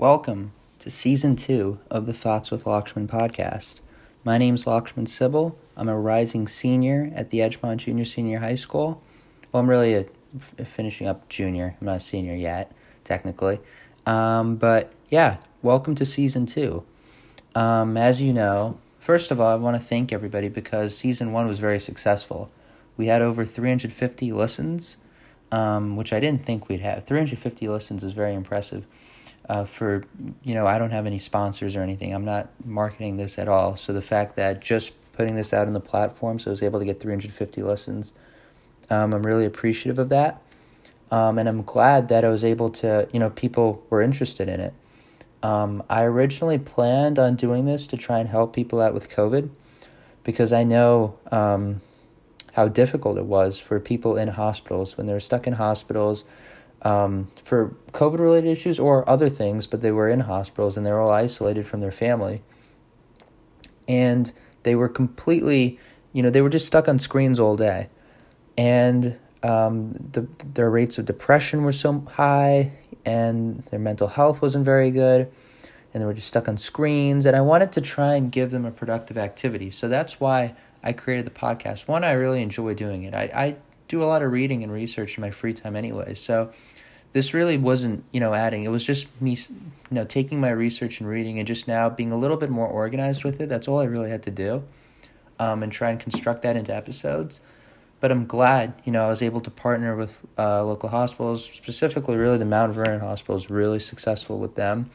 Welcome to season two of the Thoughts with Lakshman podcast. My name is Lakshman Sybil. I'm a rising senior at the Edgemont Junior Senior High School. Well, I'm really finishing up junior. I'm not a senior yet, technically. Um, but yeah, welcome to season two. Um, as you know, first of all, I want to thank everybody because season one was very successful. We had over 350 listens, um, which I didn't think we'd have. 350 listens is very impressive. Uh, for you know, I don't have any sponsors or anything. I'm not marketing this at all. So the fact that just putting this out on the platform, so I was able to get 350 listens, um, I'm really appreciative of that. Um, and I'm glad that I was able to, you know, people were interested in it. Um, I originally planned on doing this to try and help people out with COVID because I know um, how difficult it was for people in hospitals when they were stuck in hospitals um, for COVID related issues or other things, but they were in hospitals and they were all isolated from their family. And they were completely, you know, they were just stuck on screens all day. And um, the, their rates of depression were so high and their mental health wasn't very good. And they were just stuck on screens. And i wanted to try and give them a productive activity. So that's why i created the podcast. One i really enjoy doing it. I, I do a lot of reading and research in my free time anyway so this really wasn't you know adding it was just me you know taking my research and reading and just now being a little bit more organized with it that's all i really had to do um, and try and construct that into episodes but I'm glad, you know, I was able to partner with uh, local hospitals, specifically really the Mount Vernon Hospital is really successful with them.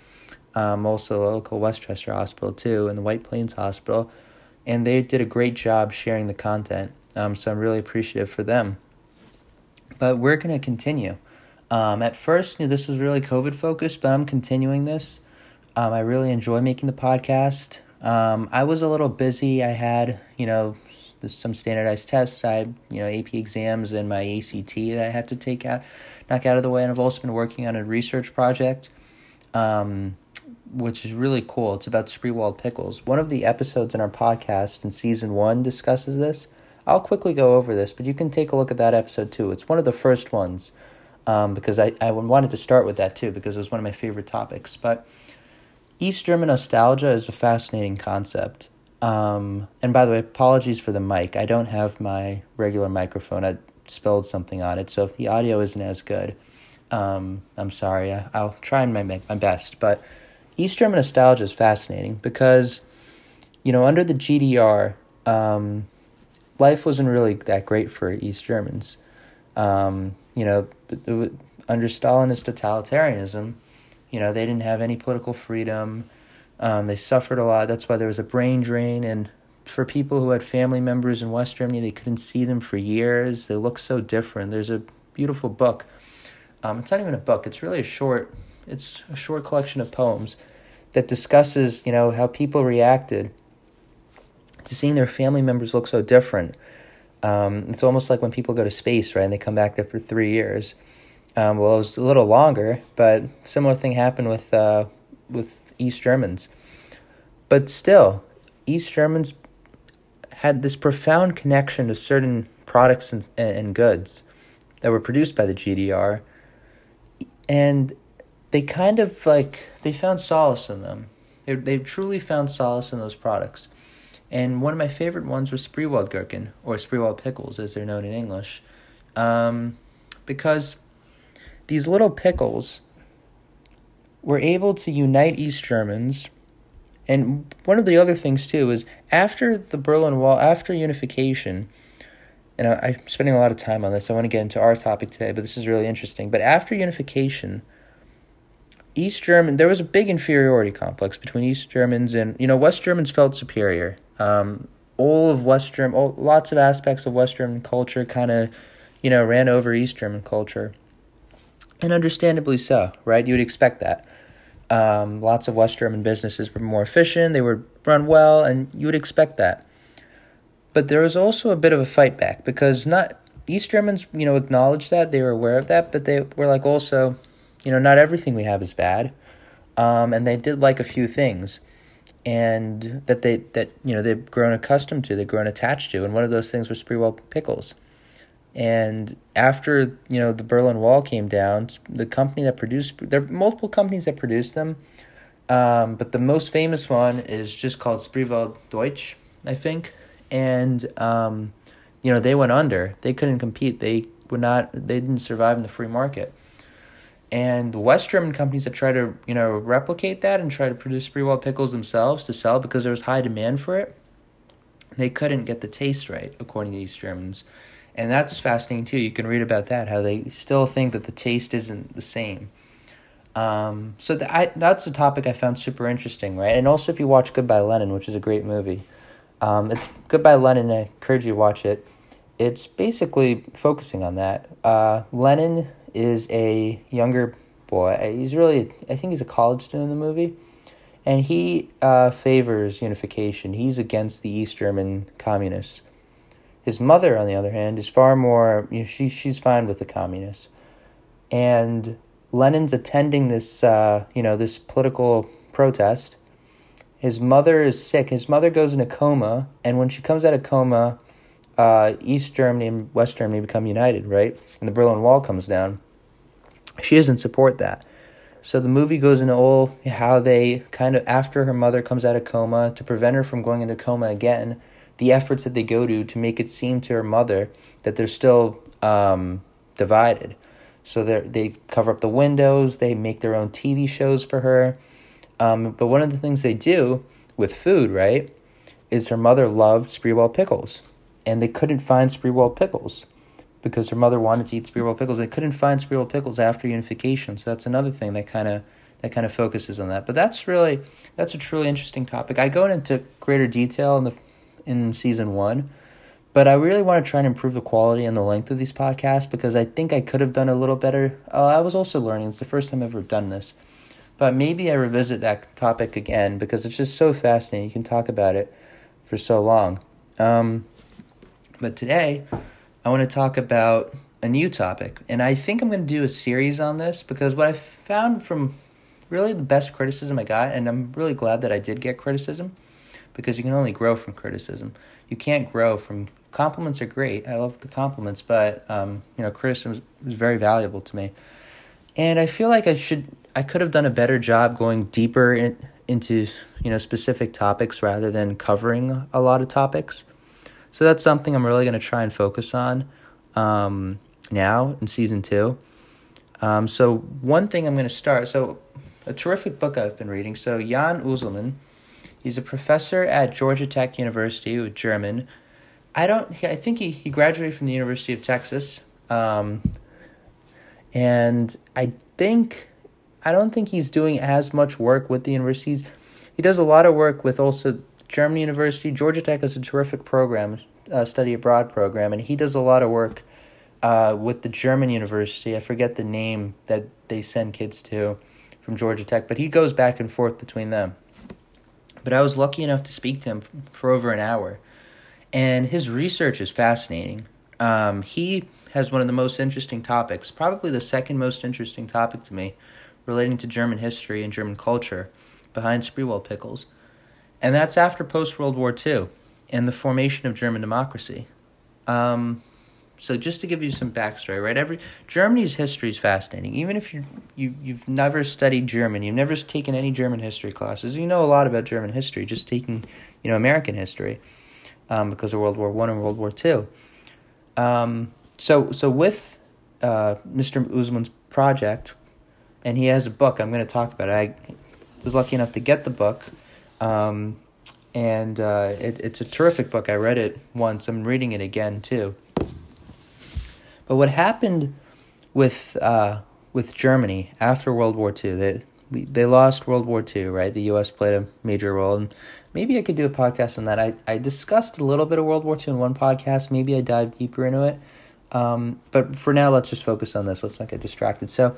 Um, also the local Westchester Hospital too, and the White Plains Hospital, and they did a great job sharing the content. Um, so I'm really appreciative for them. But we're gonna continue. Um, at first, you know, this was really COVID focused, but I'm continuing this. Um, I really enjoy making the podcast. Um, I was a little busy. I had, you know, some standardized tests. I you know AP exams and my ACT that I had to take out, knock out of the way, and I've also been working on a research project, um, which is really cool. It's about Spreewald pickles. One of the episodes in our podcast in season one discusses this. I'll quickly go over this, but you can take a look at that episode too. It's one of the first ones um, because I, I wanted to start with that too because it was one of my favorite topics. But East German nostalgia is a fascinating concept. Um, and by the way, apologies for the mic. I don't have my regular microphone. I spilled something on it, so if the audio isn't as good, um, I'm sorry. I, will try and make my best. But East German nostalgia is fascinating because, you know, under the GDR, um, life wasn't really that great for East Germans. Um, you know, under Stalinist totalitarianism, you know, they didn't have any political freedom. Um, they suffered a lot. That's why there was a brain drain. And for people who had family members in West Germany, they couldn't see them for years. They look so different. There's a beautiful book. Um, it's not even a book. It's really a short. It's a short collection of poems that discusses, you know, how people reacted to seeing their family members look so different. Um, it's almost like when people go to space, right, and they come back there for three years. Um, well, it was a little longer, but similar thing happened with uh, with East Germans. But still, East Germans had this profound connection to certain products and, and goods that were produced by the GDR. And they kind of like, they found solace in them. They, they truly found solace in those products. And one of my favorite ones was Spreewald Gherkin, or Spreewald pickles as they're known in English. Um, because these little pickles were able to unite East Germans. And one of the other things, too, is after the Berlin Wall, after unification, and I, I'm spending a lot of time on this, I want to get into our topic today, but this is really interesting. But after unification, East German, there was a big inferiority complex between East Germans and, you know, West Germans felt superior. Um, all of West German, lots of aspects of West German culture kind of, you know, ran over East German culture. And understandably so, right? You would expect that. Um, lots of West German businesses were more efficient, they were run well, and you would expect that. But there was also a bit of a fight back because not East Germans, you know, acknowledged that they were aware of that, but they were like also, you know, not everything we have is bad, um, and they did like a few things, and that they that you know they've grown accustomed to, they've grown attached to, and one of those things was Spreewald pickles. And after you know the Berlin Wall came down, the company that produced there are multiple companies that produced them, um, but the most famous one is just called Spreewald Deutsch, I think, and um, you know they went under. They couldn't compete. They would not. They didn't survive in the free market. And the West German companies that try to you know replicate that and try to produce Spreewald pickles themselves to sell because there was high demand for it, they couldn't get the taste right according to East Germans and that's fascinating too. You can read about that how they still think that the taste isn't the same. Um, so the, I, that's a topic I found super interesting, right? And also, if you watch Goodbye Lenin, which is a great movie, um, it's Goodbye Lenin. I encourage you to watch it. It's basically focusing on that. Uh, Lenin is a younger boy. He's really, I think he's a college student in the movie, and he uh, favors unification. He's against the East German communists. His mother, on the other hand, is far more, you know, she, she's fine with the communists. And Lenin's attending this, uh, you know, this political protest. His mother is sick. His mother goes in a coma, and when she comes out of coma, uh, East Germany and West Germany become united, right? And the Berlin Wall comes down. She doesn't support that. So the movie goes into all how they kind of, after her mother comes out of coma, to prevent her from going into coma again, the efforts that they go to to make it seem to her mother that they're still um, divided. So they they cover up the windows. They make their own TV shows for her. Um, but one of the things they do with food, right, is her mother loved Spreewald pickles, and they couldn't find Spreewald pickles because her mother wanted to eat Spreewald pickles. They couldn't find Spreewald pickles after unification. So that's another thing that kind of that kind of focuses on that. But that's really that's a truly interesting topic. I go into greater detail in the in season one. But I really want to try and improve the quality and the length of these podcasts because I think I could have done a little better. Uh, I was also learning. It's the first time I've ever done this. But maybe I revisit that topic again because it's just so fascinating. You can talk about it for so long. Um, but today, I want to talk about a new topic. And I think I'm going to do a series on this because what I found from really the best criticism I got, and I'm really glad that I did get criticism, because you can only grow from criticism. You can't grow from compliments are great. I love the compliments, but um, you know, criticism was very valuable to me. And I feel like I should I could have done a better job going deeper in, into you know specific topics rather than covering a lot of topics. So that's something I'm really going to try and focus on um, now in season two. Um, so one thing I'm going to start. So a terrific book I've been reading. So Jan Uelzmann He's a professor at Georgia Tech University with German. I don't. I think he, he graduated from the University of Texas, um, and I think I don't think he's doing as much work with the universities. He does a lot of work with also German University. Georgia Tech is a terrific program, uh, study abroad program, and he does a lot of work uh, with the German University. I forget the name that they send kids to from Georgia Tech, but he goes back and forth between them. But I was lucky enough to speak to him for over an hour. And his research is fascinating. Um, he has one of the most interesting topics, probably the second most interesting topic to me, relating to German history and German culture, behind Spreewald pickles. And that's after post World War II and the formation of German democracy. Um, so just to give you some backstory, right? Every Germany's history is fascinating. Even if you you you've never studied German, you've never taken any German history classes, you know a lot about German history just taking you know American history, um, because of World War One and World War Two. Um, so so with uh, Mr. Uelzmann's project, and he has a book. I'm going to talk about it. I was lucky enough to get the book. Um, and uh, it, it's a terrific book. I read it once. I'm reading it again too. But what happened with uh, with Germany after World War II, they we, they lost World War II, right? The U.S. played a major role, and maybe I could do a podcast on that. I I discussed a little bit of World War II in one podcast. Maybe I dive deeper into it. Um, but for now, let's just focus on this. Let's not get distracted. So,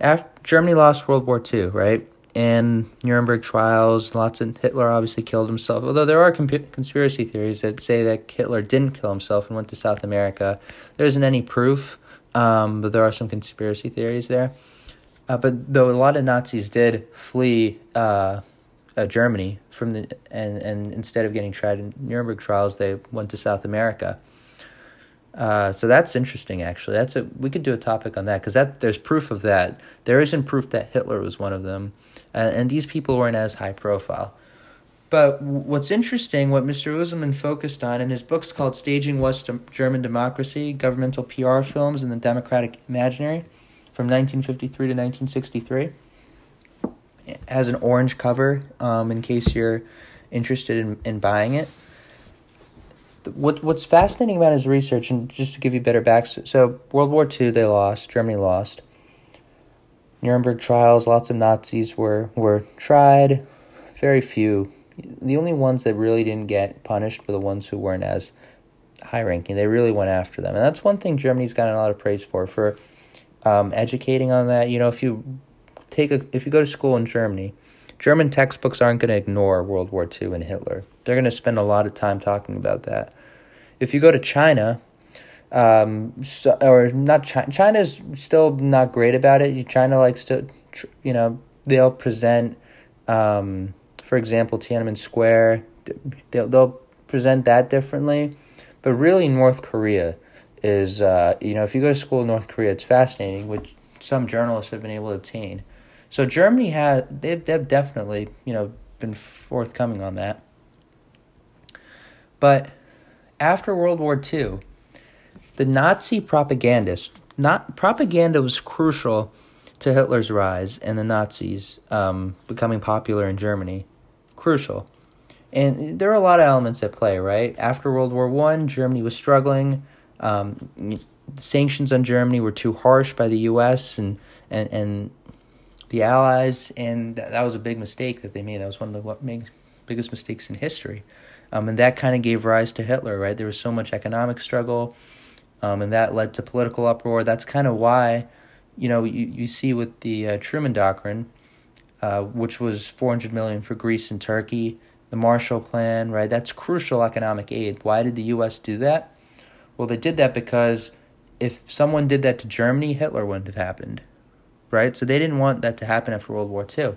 after Germany lost World War II, right? And Nuremberg trials. Lots of Hitler obviously killed himself. Although there are comp- conspiracy theories that say that Hitler didn't kill himself and went to South America. There isn't any proof, um, but there are some conspiracy theories there. Uh, but though a lot of Nazis did flee uh, uh, Germany from the and and instead of getting tried in Nuremberg trials, they went to South America. Uh, so that's interesting, actually. That's a we could do a topic on that because that there's proof of that. There isn't proof that Hitler was one of them, uh, and these people weren't as high profile. But what's interesting, what Mr. Uelzmann focused on in his books called Staging West German Democracy, Governmental PR Films and the Democratic Imaginary from 1953 to 1963. It has an orange cover um, in case you're interested in, in buying it. What What's fascinating about his research, and just to give you better back, so World War II they lost, Germany lost. Nuremberg trials, lots of Nazis were were tried, very few the only ones that really didn't get punished were the ones who weren't as high ranking. They really went after them, and that's one thing Germany's gotten a lot of praise for for um, educating on that. You know, if you take a if you go to school in Germany, German textbooks aren't going to ignore World War II and Hitler. They're going to spend a lot of time talking about that. If you go to China, um, so, or not China, China's still not great about it. China likes to, you know, they'll present. Um, for example, Tiananmen Square, they'll, they'll present that differently. But really, North Korea is, uh, you know, if you go to school in North Korea, it's fascinating, which some journalists have been able to obtain. So Germany has, they've, they've definitely, you know, been forthcoming on that. But after World War II, the Nazi propagandists, not propaganda was crucial to Hitler's rise and the Nazis um, becoming popular in Germany crucial. And there are a lot of elements at play, right? After World War One, Germany was struggling. Um, sanctions on Germany were too harsh by the U.S. and and and the Allies, and that, was a big mistake that they made. That was one of the biggest mistakes in history, um, and that kind of gave rise to Hitler, right? There was so much economic struggle, um, and that led to political uproar. That's kind of why, you know, you you see with the uh, Truman Doctrine uh, which was 400 million for Greece and Turkey, the Marshall Plan, right? That's crucial economic aid. Why did the U.S. do that? Well, they did that because if someone did that to Germany, Hitler wouldn't have happened, right? So they didn't want that to happen after World War II.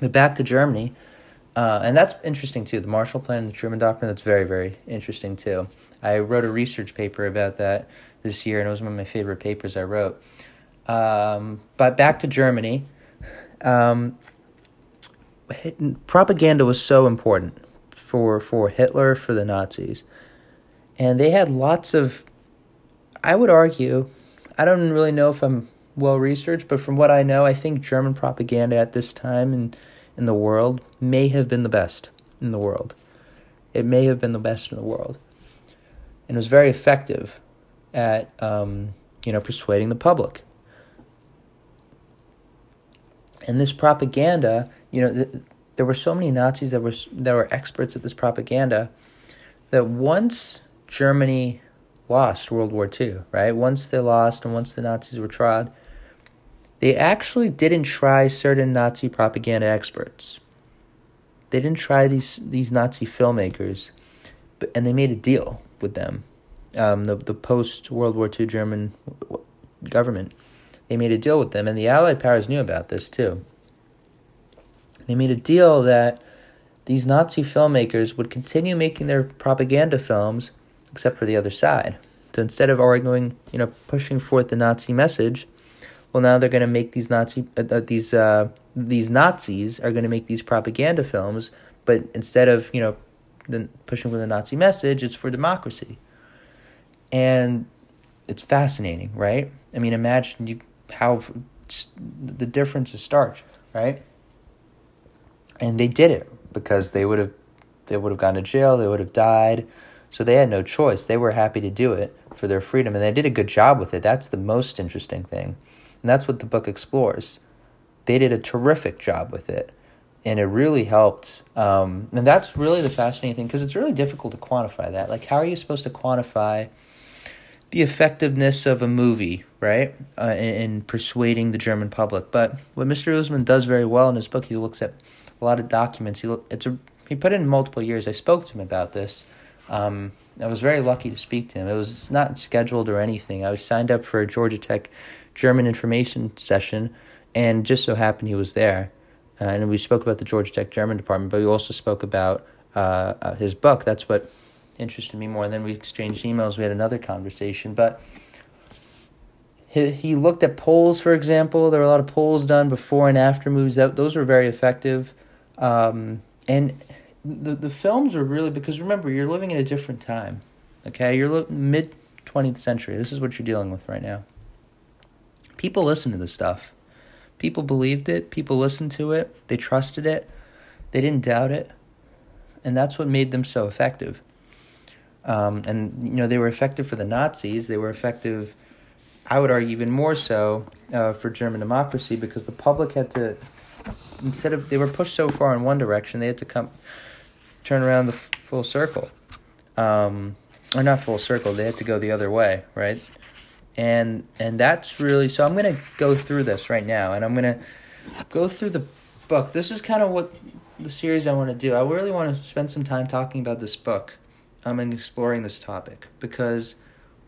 But back to Germany, uh, and that's interesting too. The Marshall Plan the Truman Doctrine, that's very, very interesting too. I wrote a research paper about that this year, and it was one of my favorite papers I wrote. Um, but back to Germany, um, propaganda was so important for for Hitler for the Nazis, and they had lots of. I would argue, I don't really know if I'm well researched, but from what I know, I think German propaganda at this time in in the world may have been the best in the world. It may have been the best in the world, and was very effective at um, you know persuading the public and this propaganda, you know, th- there were so many Nazis that were that were experts at this propaganda that once Germany lost World War II, right? Once they lost and once the Nazis were tried, they actually didn't try certain Nazi propaganda experts. They didn't try these these Nazi filmmakers, but and they made a deal with them. Um, the the post World War II German government they made a deal with them, and the Allied powers knew about this too. They made a deal that these Nazi filmmakers would continue making their propaganda films, except for the other side. So instead of arguing, you know, pushing forth the Nazi message, well, now they're going to make these Nazi uh, uh, these uh, these Nazis are going to make these propaganda films, but instead of you know, the, pushing for the Nazi message, it's for democracy. And it's fascinating, right? I mean, imagine you how the difference is stark, right? And they did it because they would have they would have gone to jail, they would have died. So they had no choice. They were happy to do it for their freedom and they did a good job with it. That's the most interesting thing. And that's what the book explores. They did a terrific job with it. And it really helped. Um, and that's really the fascinating thing because it's really difficult to quantify that. Like, how are you supposed to quantify the effectiveness of a movie, right, uh, in, in, persuading the German public. But what Mr. Uelzmann does very well in his book, he looks at a lot of documents. He look, it's a he put in multiple years. I spoke to him about this. Um, I was very lucky to speak to him. It was not scheduled or anything. I was signed up for a Georgia Tech German information session, and just so happened he was there. Uh, and we spoke about the Georgia Tech German department, but we also spoke about uh, uh, his book. That's what interested me more. And then we exchanged emails. We had another conversation, but he he looked at polls, for example. There were a lot of polls done before and after movies. That those were very effective, um, and the the films are really because remember you're living in a different time. Okay, you're li- mid twentieth century. This is what you're dealing with right now. People listen to this stuff. People believed it. People listened to it. They trusted it. They didn't doubt it, and that's what made them so effective. Um, and you know they were effective for the Nazis. They were effective, I would argue, even more so uh, for German democracy because the public had to instead of they were pushed so far in one direction, they had to come turn around the f- full circle, um, or not full circle. They had to go the other way, right? And and that's really so. I'm gonna go through this right now, and I'm gonna go through the book. This is kind of what the series I want to do. I really want to spend some time talking about this book um, and exploring this topic because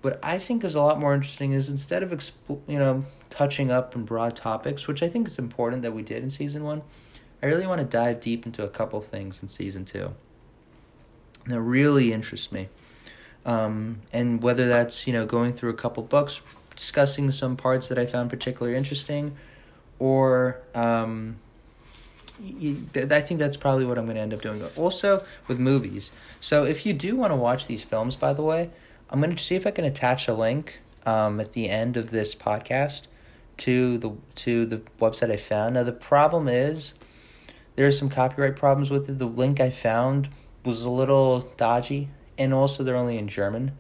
what I think is a lot more interesting is instead of expl- you know touching up on broad topics, which I think is important that we did in season one, I really want to dive deep into a couple things in season two that really interest me. Um, and whether that's you know going through a couple books, discussing some parts that I found particularly interesting, or um, I think that's probably what I'm going to end up doing. Also with movies. So if you do want to watch these films, by the way, I'm going to see if I can attach a link um, at the end of this podcast to the to the website I found. Now the problem is there are some copyright problems with it. The link I found was a little dodgy, and also they're only in German.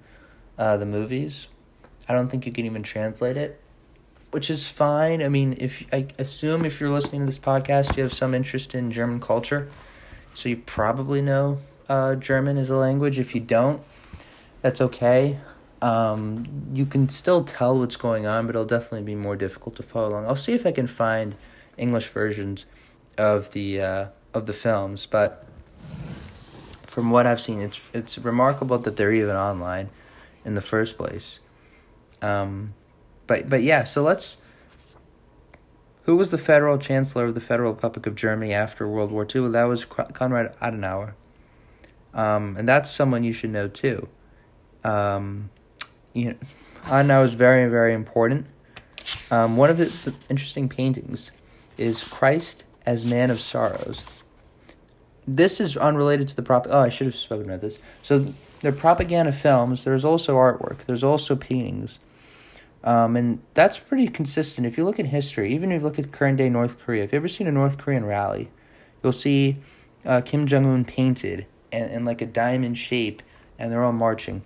Uh, the movies, I don't think you can even translate it, which is fine. I mean, if I assume if you're listening to this podcast, you have some interest in German culture, so you probably know uh, German as a language. If you don't, that's okay. Um, you can still tell what's going on, but it'll definitely be more difficult to follow along. I'll see if I can find English versions of the uh, of the films, but from what I've seen, it's it's remarkable that they're even online in the first place. Um, but but yeah, so let's. Who was the federal chancellor of the Federal Republic of Germany after World War II? That was Konrad Adenauer. Um, and that's someone you should know too. Um, you know, Adenauer is very very important. Um, one of the, the interesting paintings is Christ as Man of Sorrows. This is unrelated to the prop. Oh, I should have spoken about this. So they're propaganda films. There's also artwork. There's also paintings. Um, and that's pretty consistent. If you look at history, even if you look at current day North Korea, if you've ever seen a North Korean rally, you'll see uh, Kim Jong Un painted in, in like a diamond shape, and they're all marching.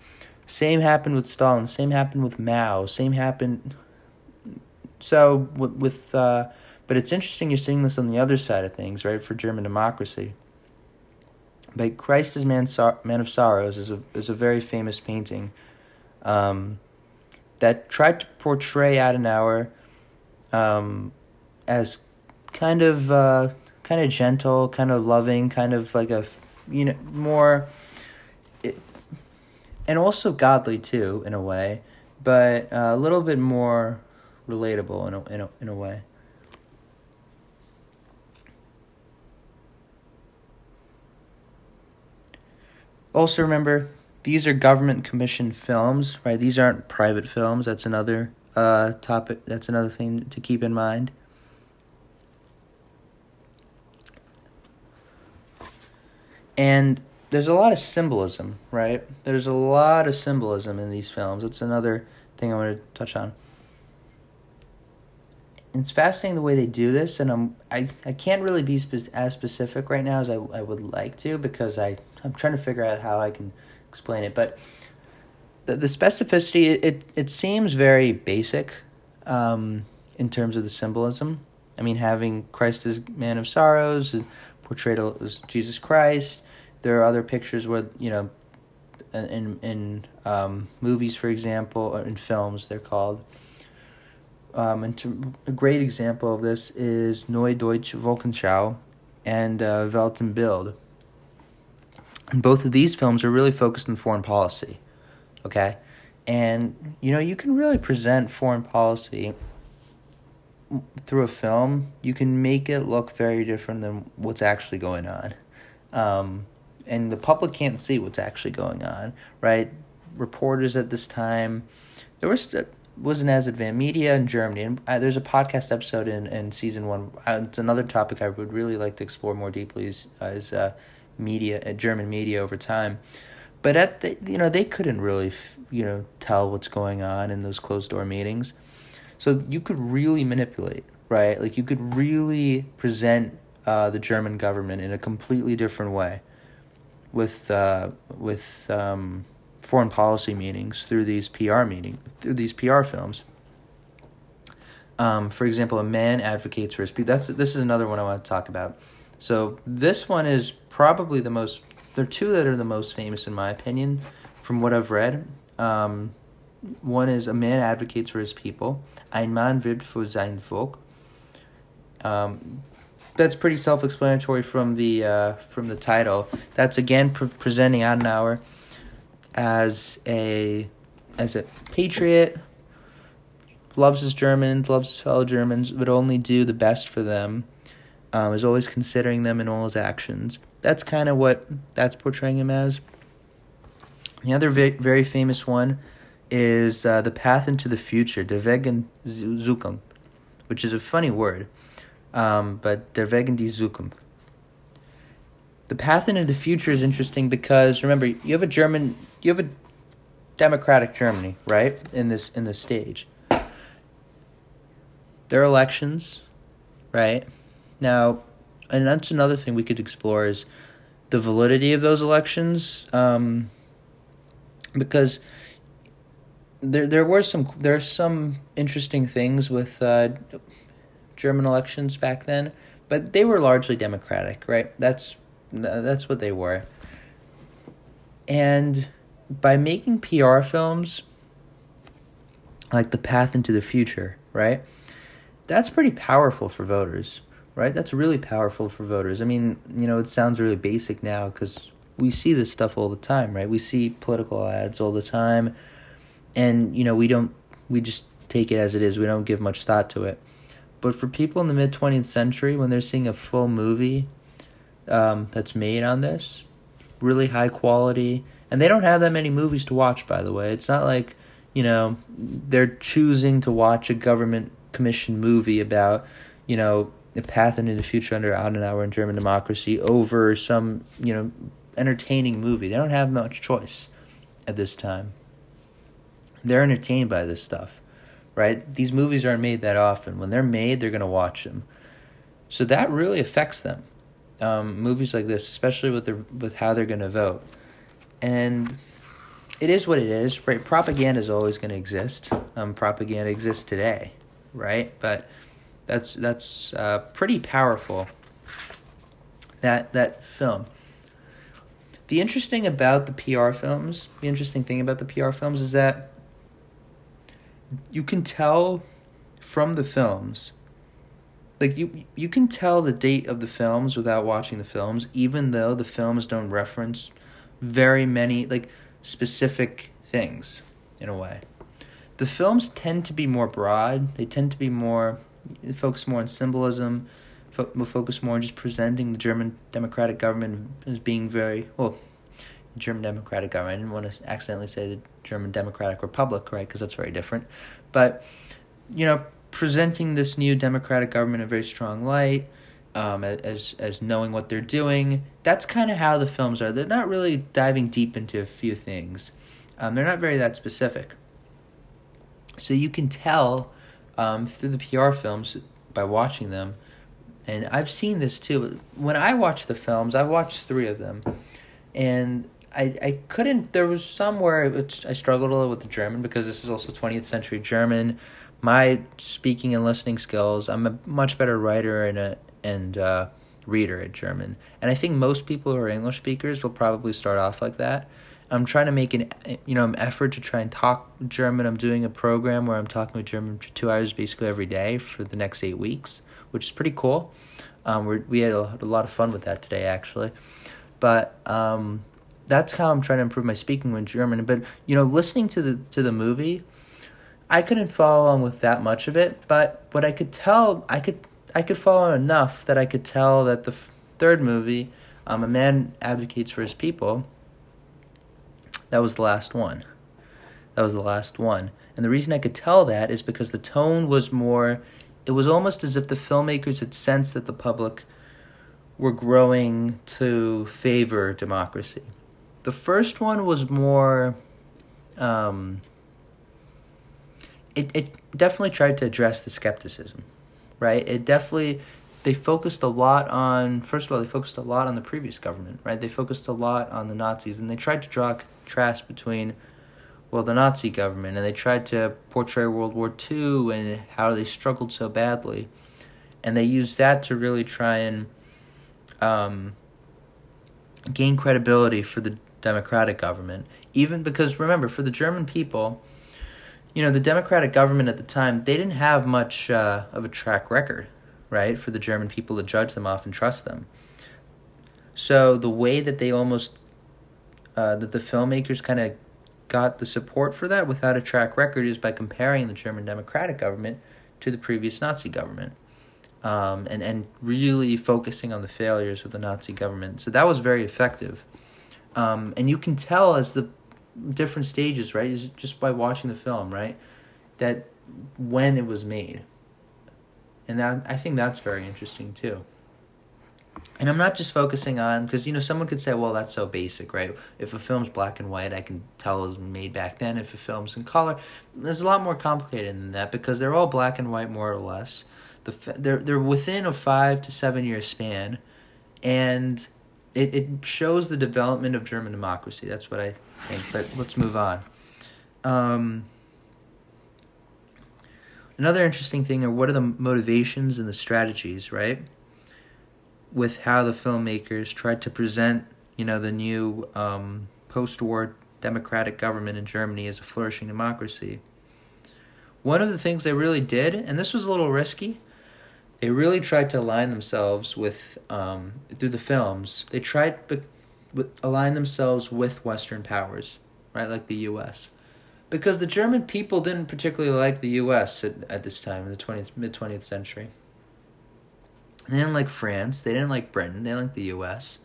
Same happened with Stalin. Same happened with Mao. Same happened. So with, with uh, but it's interesting you're seeing this on the other side of things, right? For German democracy. But Christ as Man, Sor- Man of Sorrows is a is a very famous painting. Um, that tried to portray Adenauer um, as kind of uh, kind of gentle, kind of loving, kind of like a you know more, it, and also godly too in a way, but uh, a little bit more relatable in a in a in a way. Also remember these are government commissioned films, right? These aren't private films. That's another uh, topic. That's another thing to keep in mind. And there's a lot of symbolism, right? There's a lot of symbolism in these films. That's another thing I want to touch on. It's fascinating the way they do this, and I'm I, I can't really be spe- as specific right now as I, I would like to because I I'm trying to figure out how I can explain it, but the the specificity it it seems very basic, um, in terms of the symbolism. I mean, having Christ as man of sorrows, portrayed as Jesus Christ. There are other pictures where you know, in in um, movies, for example, or in films, they're called. Um, and to, a great example of this is Neue Deutsche Volksschau and uh, Welt im Bild and both of these films are really focused on foreign policy. Okay? And, you know, you can really present foreign policy through a film. You can make it look very different than what's actually going on. Um, and the public can't see what's actually going on, right? Reporters at this time, there was wasn't as advanced media in Germany, and uh, there's a podcast episode in in season one. Uh, it's another topic I would really like to explore more deeply is uh, is uh, media, uh, German media over time. But at the, you know they couldn't really you know tell what's going on in those closed door meetings, so you could really manipulate, right? Like you could really present uh, the German government in a completely different way, with with um, foreign policy meetings through these PR meeting through these PR films. Um, for example, a man advocates for his people. That's this is another one I want to talk about. So this one is probably the most. There are two that are the most famous in my opinion, from what I've read. Um, one is a man advocates for his people. Ein Mann wirbt für sein Volk. Um, that's pretty self-explanatory from the uh, from the title. That's again pre- presenting Adenauer as a as a patriot, loves his Germans, loves his fellow Germans, would only do the best for them, um, is always considering them in all his actions. That's kind of what that's portraying him as. The other very, very famous one is uh, The Path into the Future, Der Weg in Zukunft, which is a funny word, um, but Der Weg in die Zukunft. The path into the future is interesting because remember you have a German, you have a democratic Germany, right? In this in this stage, there are elections, right? Now, and that's another thing we could explore is the validity of those elections, um, because there there were some there are some interesting things with uh, German elections back then, but they were largely democratic, right? That's that's what they were. And by making PR films like The Path into the Future, right? That's pretty powerful for voters, right? That's really powerful for voters. I mean, you know, it sounds really basic now because we see this stuff all the time, right? We see political ads all the time and you know we don't we just take it as it is we don't give much thought to it but for people in the mid 20th century when they're seeing a full movie um, that's made on this really high quality and they don't have that many movies to watch by the way it's not like you know they're choosing to watch a government commissioned movie about you know a path into the future under Adenauer and German democracy over some you know entertaining movie they don't have much choice at this time they're entertained by this stuff, right? These movies aren't made that often. When they're made, they're going to watch them. So that really affects them. Um, movies like this, especially with their with how they're going to vote, and it is what it is, right? Propaganda is always going to exist. Um, propaganda exists today, right? But that's that's uh, pretty powerful. That that film. The interesting about the PR films, the interesting thing about the PR films is that you can tell from the films like you you can tell the date of the films without watching the films even though the films don't reference very many like specific things in a way the films tend to be more broad they tend to be more focus more on symbolism fo- focus more on just presenting the german democratic government as being very well German Democratic government. I didn't want to accidentally say the German Democratic Republic, right? Because that's very different. But, you know, presenting this new democratic government in a very strong light, um, as as knowing what they're doing. That's kind of how the films are. They're not really diving deep into a few things. Um, they're not very that specific. So you can tell um, through the PR films by watching them, and I've seen this too. When I watch the films, I've watched three of them, and I, I couldn't there was somewhere I struggled a little with the German because this is also 20th century German. My speaking and listening skills, I'm a much better writer and a and uh, reader at German. And I think most people who are English speakers will probably start off like that. I'm trying to make an you know an effort to try and talk German. I'm doing a program where I'm talking with German for two hours basically every day for the next eight weeks, which is pretty cool. Um, we we had a, a, lot of fun with that today actually, but um, that's how I'm trying to improve my speaking with German. But you know, listening to the to the movie, I couldn't follow along with that much of it. But what I could tell, I could I could follow enough that I could tell that the third movie, Um, a man advocates for his people. That was the last one. That was the last one. And the reason I could tell that is because the tone was more, it was almost as if the filmmakers had sensed that the public were growing to favor democracy. The first one was more, um, it, it definitely tried to address the skepticism, right? It definitely, they focused a lot on, first of all, they focused a lot on the previous government, right? They focused a lot on the Nazis and they tried to draw a contrast between well, the Nazi government, and they tried to portray World War II and how they struggled so badly. And they used that to really try and um, gain credibility for the democratic government. Even because, remember, for the German people, you know, the democratic government at the time, they didn't have much uh, of a track record, right, for the German people to judge them off and trust them. So the way that they almost, uh, that the filmmakers kind of got the support for that without a track record is by comparing the German democratic government to the previous Nazi government. Um, and, and really focusing on the failures of the Nazi government. So that was very effective. Um, and you can tell as the different stages, right, is just by watching the film, right, that when it was made. And that I think that's very interesting too and I'm not just focusing on because you know someone could say, well, that's so basic, right? If a film's black and white, I can tell it was made back then. If a film's in color, there's a lot more complicated than that because they're all black and white more or less. The they're they're within a five to seven year span, and it it shows the development of German democracy. That's what I think. But let's move on. Um, another interesting thing are what are the motivations and the strategies, right? with how the filmmakers tried to present, you know, the new um, post-war democratic government in Germany as a flourishing democracy. One of the things they really did, and this was a little risky, they really tried to align themselves with um, through the films. They tried to align themselves with Western powers, right, like the U.S. Because the German people didn't particularly like the U.S. at, at this time in the twentieth mid twentieth century. They didn't like France. They didn't like Britain. They didn't like the U.S.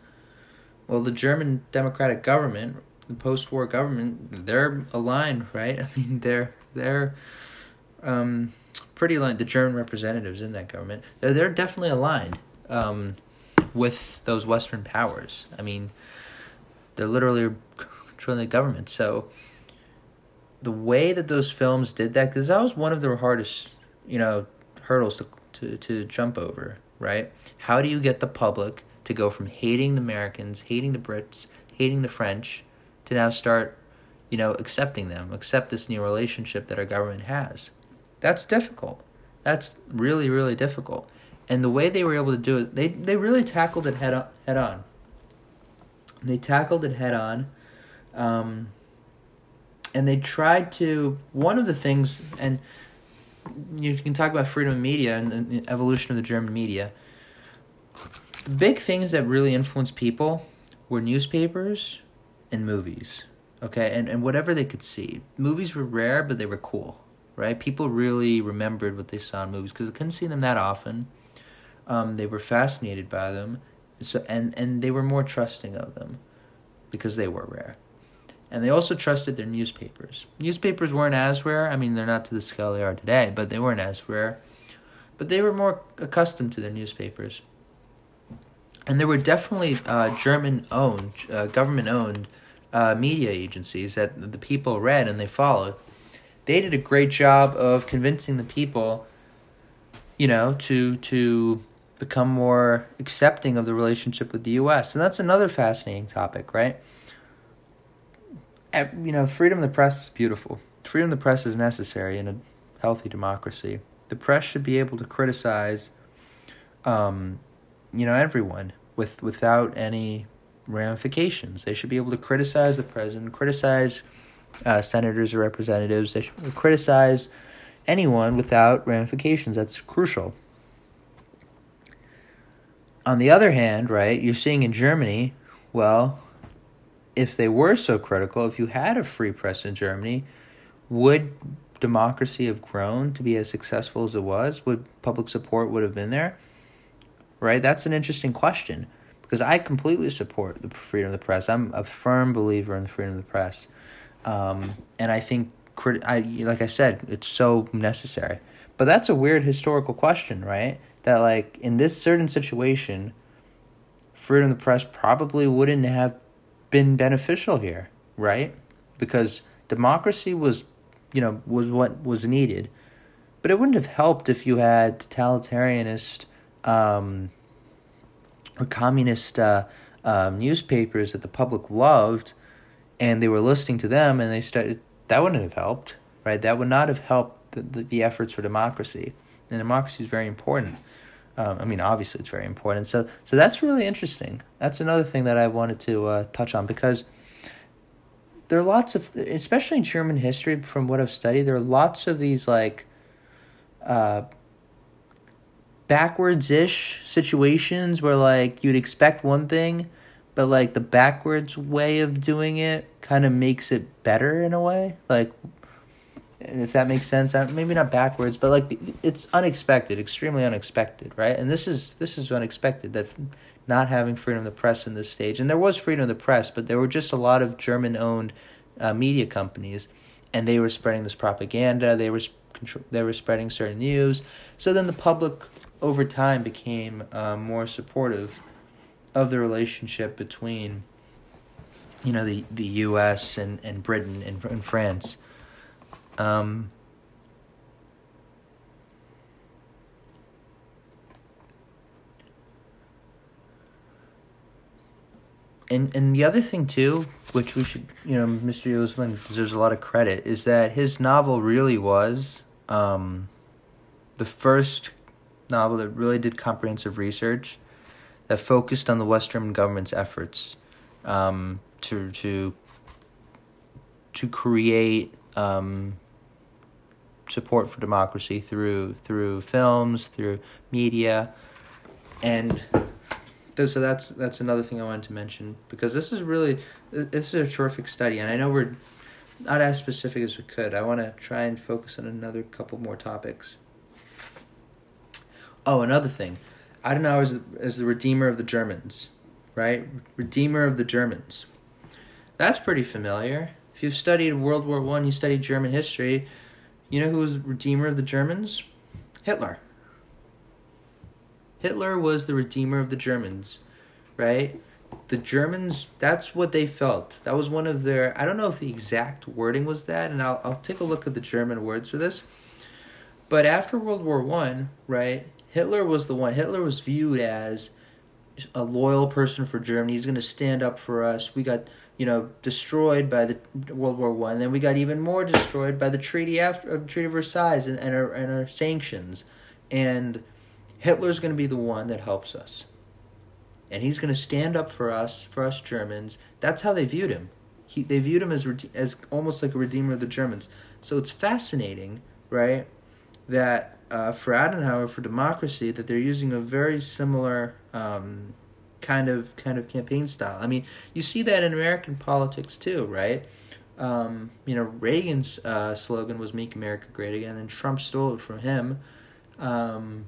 Well, the German democratic government, the post-war government, they're aligned, right? I mean, they're they're um, pretty aligned. The German representatives in that government, they're they're definitely aligned um, with those Western powers. I mean, they're literally controlling the government. So the way that those films did that, because that was one of the hardest, you know, hurdles to to to jump over right? How do you get the public to go from hating the Americans, hating the Brits, hating the French, to now start, you know, accepting them, accept this new relationship that our government has? That's difficult. That's really, really difficult. And the way they were able to do it, they, they really tackled it head on. Head on. They tackled it head on. Um, and they tried to, one of the things, and you can talk about freedom of media and, the evolution of the German media. Big things that really influenced people were newspapers and movies. Okay, and, and whatever they could see. Movies were rare, but they were cool, right? People really remembered what they saw in movies because they couldn't see them that often. Um, they were fascinated by them, so and and they were more trusting of them because they were rare and they also trusted their newspapers. Newspapers weren't as rare. I mean, they're not to the scale they are today, but they weren't as rare. But they were more accustomed to their newspapers. And there were definitely uh, German owned, uh, government owned uh, media agencies that the people read and they followed. They did a great job of convincing the people, you know, to to become more accepting of the relationship with the U.S. And that's another fascinating topic, right? you know, freedom of the press is beautiful. Freedom of the press is necessary in a healthy democracy. The press should be able to criticize, um, you know, everyone with without any ramifications. They should be able to criticize the president, criticize uh, senators or representatives. They should criticize anyone without ramifications. That's crucial. On the other hand, right, you're seeing in Germany, well, if they were so critical, if you had a free press in Germany, would democracy have grown to be as successful as it was? Would public support would have been there? Right? That's an interesting question because I completely support the freedom of the press. I'm a firm believer in the freedom of the press, um, and I think I like I said, it's so necessary. But that's a weird historical question, right? That like in this certain situation, freedom of the press probably wouldn't have been beneficial here, right? Because democracy was, you know, was what was needed, but it wouldn't have helped if you had totalitarianist um, or communist uh, um, newspapers that the public loved, and they were listening to them, and they started. That wouldn't have helped, right? That would not have helped the, the, the efforts for democracy, and democracy is very important. Um, I mean, obviously, it's very important. So, so that's really interesting. That's another thing that I wanted to uh, touch on because there are lots of, especially in German history, from what I've studied, there are lots of these like uh, backwards ish situations where like you'd expect one thing, but like the backwards way of doing it kind of makes it better in a way. Like, if that makes sense, maybe not backwards, but like it's unexpected, extremely unexpected, right? And this is this is unexpected that not having freedom of the press in this stage, and there was freedom of the press, but there were just a lot of German-owned uh, media companies, and they were spreading this propaganda. They were they were spreading certain news. So then the public over time became uh, more supportive of the relationship between you know the the U.S. and, and Britain and, and France. Um, and and the other thing too, which we should you know, Mr. Uelzmann deserves a lot of credit, is that his novel really was um, the first novel that really did comprehensive research that focused on the Western government's efforts um, to to to create um, support for democracy through through films, through media, and so that's that's another thing I wanted to mention because this is really this is a terrific study, and I know we're not as specific as we could. I want to try and focus on another couple more topics. Oh, another thing. Adenauer is, is the redeemer of the Germans, right? Redeemer of the Germans. That's pretty familiar. If you've studied World War One, you studied German history. You know who was redeemer of the Germans? Hitler. Hitler was the redeemer of the Germans, right? The Germans, that's what they felt. That was one of their. I don't know if the exact wording was that, and I'll I'll take a look at the German words for this. But after World War One, right? Hitler was the one. Hitler was viewed as a loyal person for Germany. He's going to stand up for us. We got you know destroyed by the World War One. Then we got even more destroyed by the treaty after uh, Treaty of Versailles and, and our and our sanctions. And Hitler's going to be the one that helps us, and he's going to stand up for us, for us Germans. That's how they viewed him. He they viewed him as as almost like a redeemer of the Germans. So it's fascinating, right? That uh, for Adenauer for democracy that they're using a very similar um, kind of kind of campaign style. I mean, you see that in American politics too, right? Um, you know, Reagan's uh, slogan was "Make America Great Again," and Trump stole it from him. Um,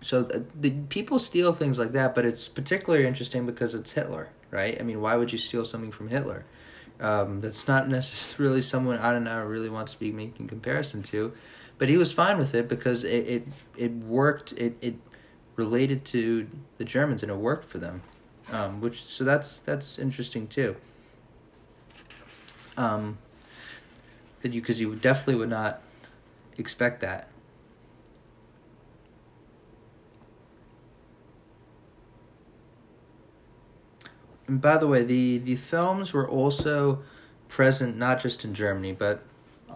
so the, the, people steal things like that, but it's particularly interesting because it's Hitler, right? I mean, why would you steal something from Hitler? Um, that's not necessarily someone Adenauer really wants to be making comparison to but he was fine with it because it it, it worked. It it related to the Germans and it worked for them, um, which so that's that's interesting too. Um, that you because you definitely would not expect that. And by the way, the, the films were also present not just in Germany, but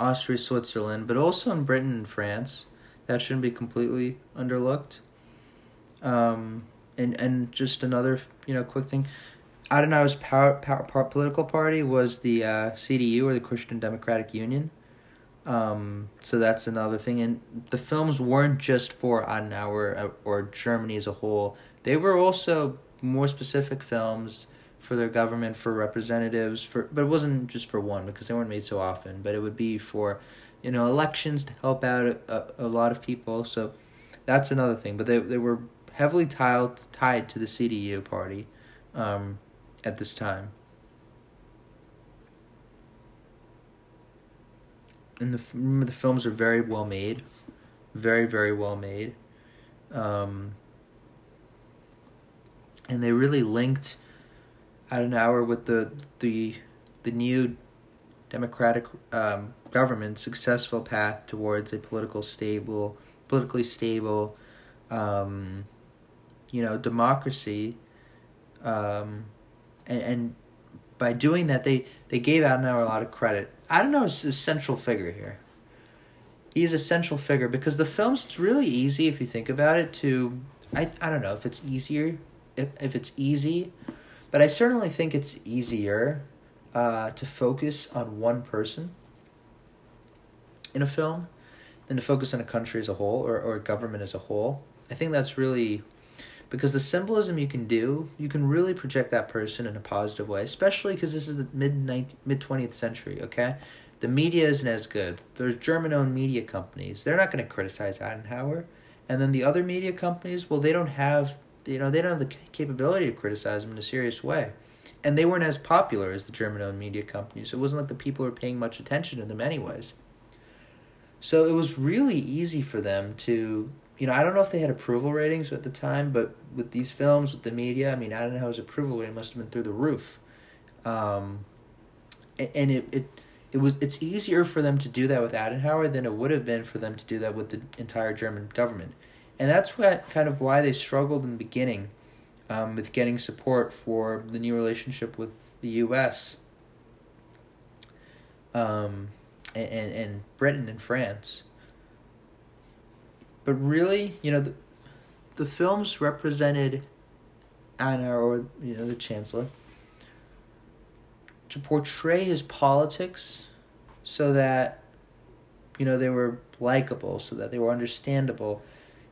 Austria, Switzerland, but also in Britain and France. That shouldn't be completely underlooked. Um, and and just another you know quick thing, Adenauer's power, power, power political party was the uh, CDU or the Christian Democratic Union. Um, so that's another thing, and the films weren't just for Adenauer uh, or Germany as a whole. They were also more specific films for their government, for representatives, for but it wasn't just for one because they weren't made so often. But it would be for, you know, elections to help out a, a, lot of people. So that's another thing. But they they were heavily tied tied to the CDU party um, at this time. And the the films are very well made, very very well made, um, and they really linked Adenauer with the the the new democratic um, government successful path towards a political stable politically stable um, you know democracy um, and, and by doing that they they gave Adenauer a lot of credit. Adenauer is a central figure here. He's a central figure because the films it's really easy if you think about it to I, I don't know if it's easier if, if it's easy but I certainly think it's easier uh, to focus on one person in a film than to focus on a country as a whole or, or a government as a whole. I think that's really because the symbolism you can do, you can really project that person in a positive way, especially because this is the mid mid 20th century, okay? The media isn't as good. There's German owned media companies. They're not going to criticize Adenauer. And then the other media companies, well, they don't have, you know, they don't have the capability to criticize them in a serious way and they weren't as popular as the German-owned media companies. It wasn't like the people were paying much attention to them, anyways. So it was really easy for them to, you know, I don't know if they had approval ratings at the time, but with these films, with the media, I mean, I don't know how his approval rating must have been through the roof. Um, and it, it it was it's easier for them to do that with Adenauer than it would have been for them to do that with the entire German government, and that's what kind of why they struggled in the beginning um, with getting support for the new relationship with the U.S. Um, and, and, Britain and France. But really, you know, the, the films represented Adenauer you know the Chancellor to portray his politics so that you know they were likable, so that they were understandable.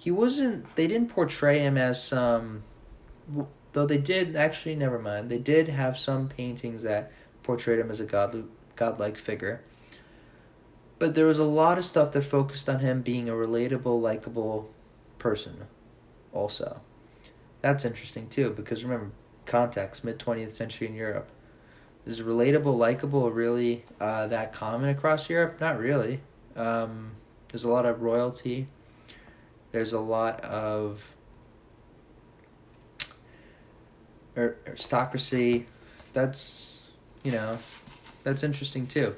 He wasn't. They didn't portray him as some though they did actually never mind. They did have some paintings that portrayed him as a god godlike figure. But there was a lot of stuff that focused on him being a relatable likable person also. That's interesting too because remember context mid 20th century in europe. Is relatable likable really uh, that common across europe? Not really. Um, there's a lot of royalty there's a lot of aristocracy. That's you know, that's interesting too.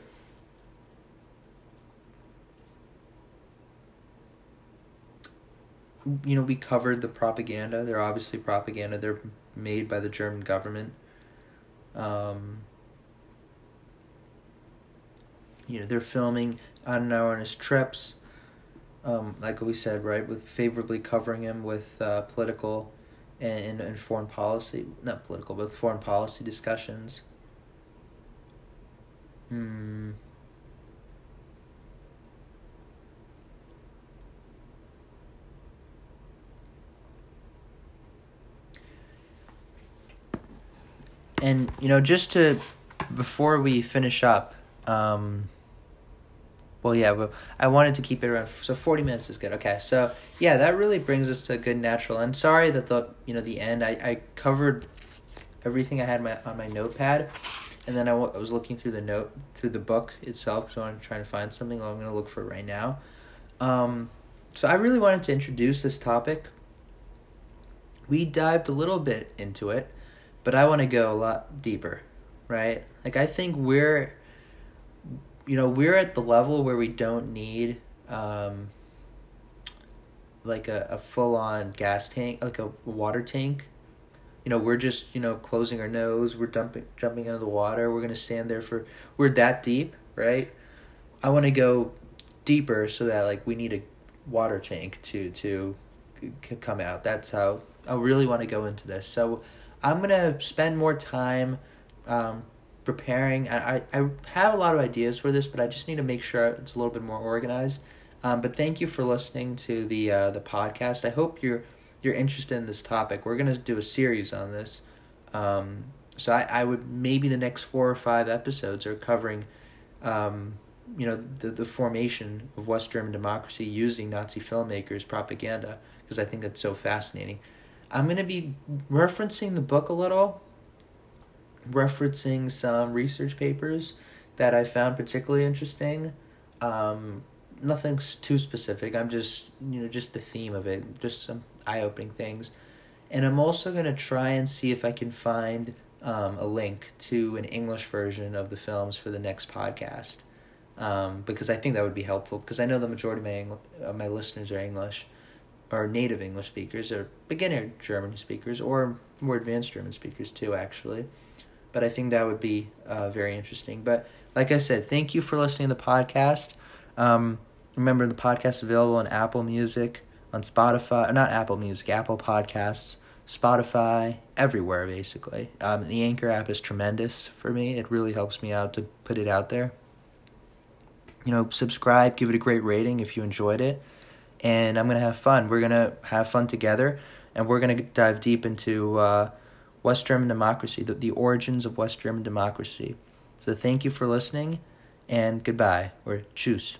You know, we covered the propaganda. They're obviously propaganda. They're made by the German government. Um, you know, they're filming Adenauer on his trips. Um, like we said, right, with favorably covering him with uh, political and, and foreign policy, not political, but foreign policy discussions. Hmm. And you know, just to before we finish up, um, well, yeah, but I wanted to keep it around. So forty minutes is good. Okay, so yeah, that really brings us to a good natural. And sorry that the you know the end. I, I covered everything I had my on my notepad, and then I, w- I was looking through the note through the book itself. So I'm trying to find something. I'm gonna look for right now. Um, so I really wanted to introduce this topic. We dived a little bit into it, but I want to go a lot deeper, right? Like I think we're you know we're at the level where we don't need um, like a, a full on gas tank like a water tank. You know we're just you know closing our nose we're dumping jumping into the water we're gonna stand there for we're that deep right? I want to go deeper so that like we need a water tank to to come out. That's how i really want to go into this. So i'm gonna spend more time um, preparing. I, I have a lot of ideas for this, but I just need to make sure it's a little bit more organized. Um, but thank you for listening to the uh, the podcast. I hope you're you're interested in this topic. We're gonna do a series on this. Um, so I, I would maybe the next four or five episodes are covering, um, you know, the the formation of West German democracy using Nazi filmmakers propaganda because I think that's so fascinating. I'm to be referencing the book a little, referencing some research papers that I found particularly interesting. Um, nothing too specific. I'm just, you know, just the theme of it, just some eye opening things. And I'm also to try and see if I can find um, a link to an English version of the films for the next podcast. Um, because I think that would be helpful. Because I know the majority of my, my listeners are English, or native English speakers, or beginner German speakers, or more advanced German speakers too, actually. But I think that would be uh, very interesting. But like I said, thank you for listening to the podcast. Um, remember, the podcast is available on Apple Music, on Spotify, not Apple Music, Apple Podcasts, Spotify, everywhere basically. Um, the Anchor app is tremendous for me. It really helps me out to put it out there. You know, subscribe, give it a great rating if you enjoyed it. And I'm going to have fun. We're going to have fun together, and we're going to dive deep into uh, West German democracy, the, the origins of West German democracy. So thank you for listening, and goodbye, or tschüss.